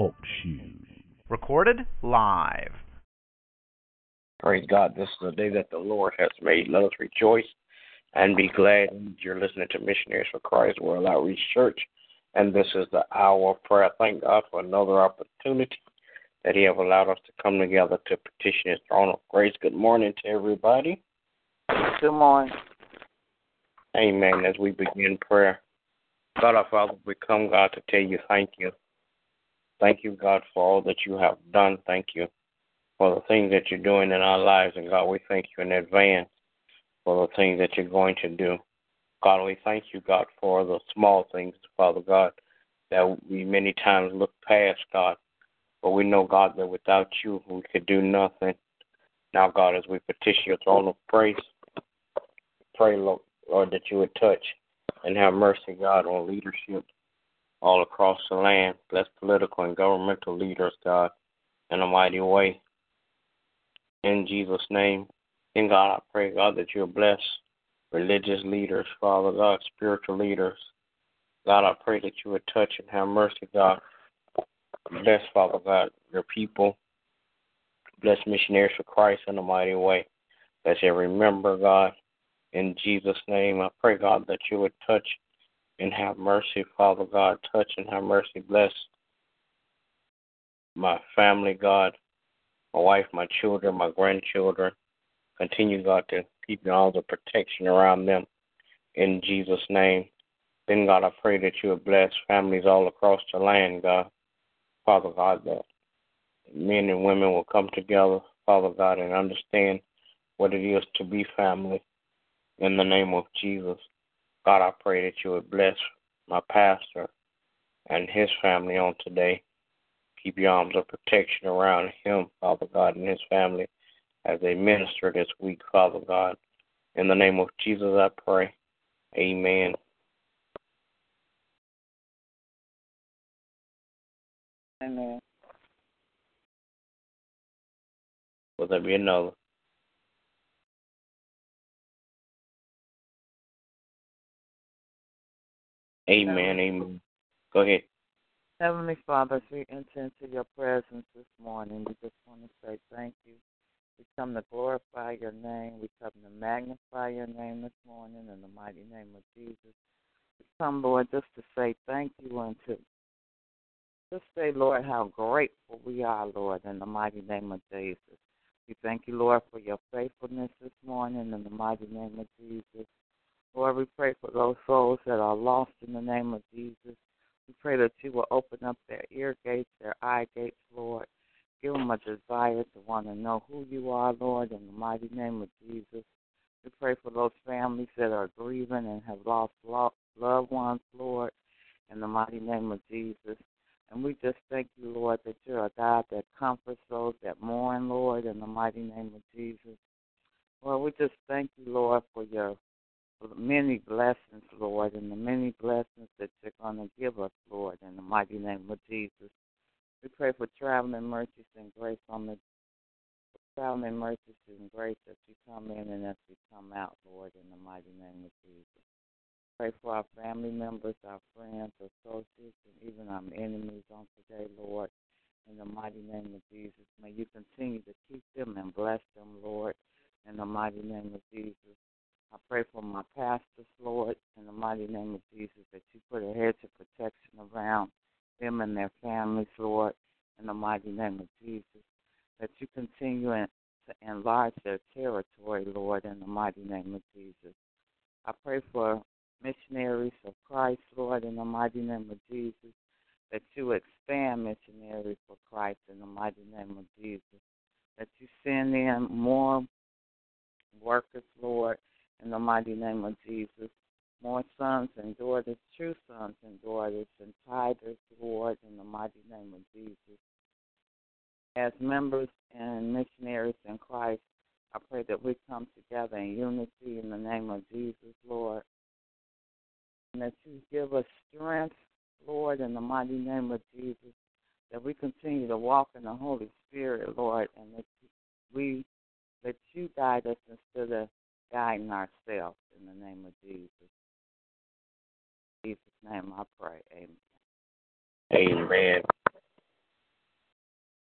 Talk shoes. Recorded live. Praise God. This is the day that the Lord has made. Let us rejoice and be glad. You're listening to Missionaries for Christ World Outreach Church, and this is the hour of prayer. Thank God for another opportunity that He have allowed us to come together to petition His throne of grace. Good morning to everybody. Good morning. Amen. As we begin prayer, God our Father, we come, God, to tell you thank you. Thank you, God, for all that you have done. Thank you for the things that you're doing in our lives. And God, we thank you in advance for the things that you're going to do. God, we thank you, God, for the small things, Father God, that we many times look past, God. But we know, God, that without you, we could do nothing. Now, God, as we petition your throne of praise, pray, Lord, that you would touch and have mercy, God, on leadership all across the land. Bless political and governmental leaders, God, in a mighty way. In Jesus' name. In God, I pray, God, that you'll bless religious leaders, Father God, spiritual leaders. God, I pray that you would touch and have mercy, God. Bless, Father God, your people. Bless missionaries for Christ in a mighty way. Bless every member, God. In Jesus' name, I pray, God, that you would touch and have mercy, Father God. Touch and have mercy. Bless my family, God. My wife, my children, my grandchildren. Continue, God, to keep your arms of protection around them. In Jesus' name. Then, God, I pray that you would bless families all across the land, God. Father God, that men and women will come together, Father God, and understand what it is to be family in the name of Jesus. God, I pray that you would bless my pastor and his family on today. Keep your arms of protection around him, Father God, and his family as they minister this week, Father God. In the name of Jesus, I pray. Amen. Amen. Will there be another? Amen. Amen. Go ahead. Heavenly Father, as we enter into your presence this morning, we just want to say thank you. We come to glorify your name. We come to magnify your name this morning in the mighty name of Jesus. We come, Lord, just to say thank you and to just say, Lord, how grateful we are, Lord, in the mighty name of Jesus. We thank you, Lord, for your faithfulness this morning in the mighty name of Jesus. Lord, we pray for those souls that are lost in the name of Jesus. We pray that you will open up their ear gates, their eye gates, Lord. Give them a desire to want to know who you are, Lord, in the mighty name of Jesus. We pray for those families that are grieving and have lost loved ones, Lord, in the mighty name of Jesus. And we just thank you, Lord, that you're a God that comforts those that mourn, Lord, in the mighty name of Jesus. Lord, we just thank you, Lord, for your many blessings, Lord, and the many blessings that you're going to give us, Lord, in the mighty name of Jesus. We pray for traveling mercies and grace on the traveling mercies and grace as we come in and as we come out, Lord, in the mighty name of Jesus. Pray for our family members, our friends, associates, and even our enemies on today, Lord. In the mighty name of Jesus, may you continue to keep them and bless them, Lord. In the mighty name of Jesus. I pray for my pastors, Lord, in the mighty name of Jesus, that you put a hedge of protection around them and their families, Lord, in the mighty name of Jesus. That you continue to enlarge their territory, Lord, in the mighty name of Jesus. I pray for missionaries of Christ, Lord, in the mighty name of Jesus. That you expand missionaries for Christ in the mighty name of Jesus. That you send in more workers, Lord, in the mighty name of Jesus. more sons and daughters, true sons and daughters, and tithers, Lord, in the mighty name of Jesus. As members and missionaries in Christ, I pray that we come together in unity in the name of Jesus, Lord. And that you give us strength, Lord, in the mighty name of Jesus, that we continue to walk in the Holy Spirit, Lord, and that we that you guide us instead ourselves in the name of Jesus. In Jesus' name I pray. Amen. Amen.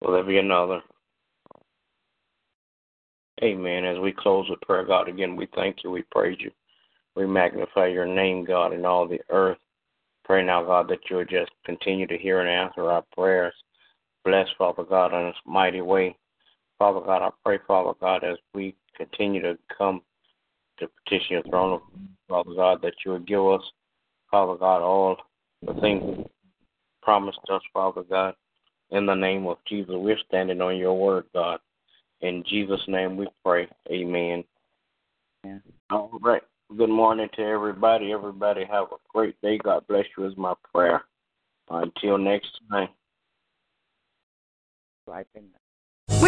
Will there be another? Amen. As we close with prayer, God, again, we thank you, we praise you. We magnify your name, God, in all the earth. Pray now, God, that you'll just continue to hear and answer our prayers. Bless, Father God, in a mighty way. Father God, I pray, Father God, as we continue to come to petition your throne of Father God, that you would give us, Father God, all the things promised us, Father God. In the name of Jesus, we're standing on your word, God. In Jesus' name we pray. Amen. Yeah. All right. Good morning to everybody. Everybody have a great day. God bless you is my prayer. Until next time.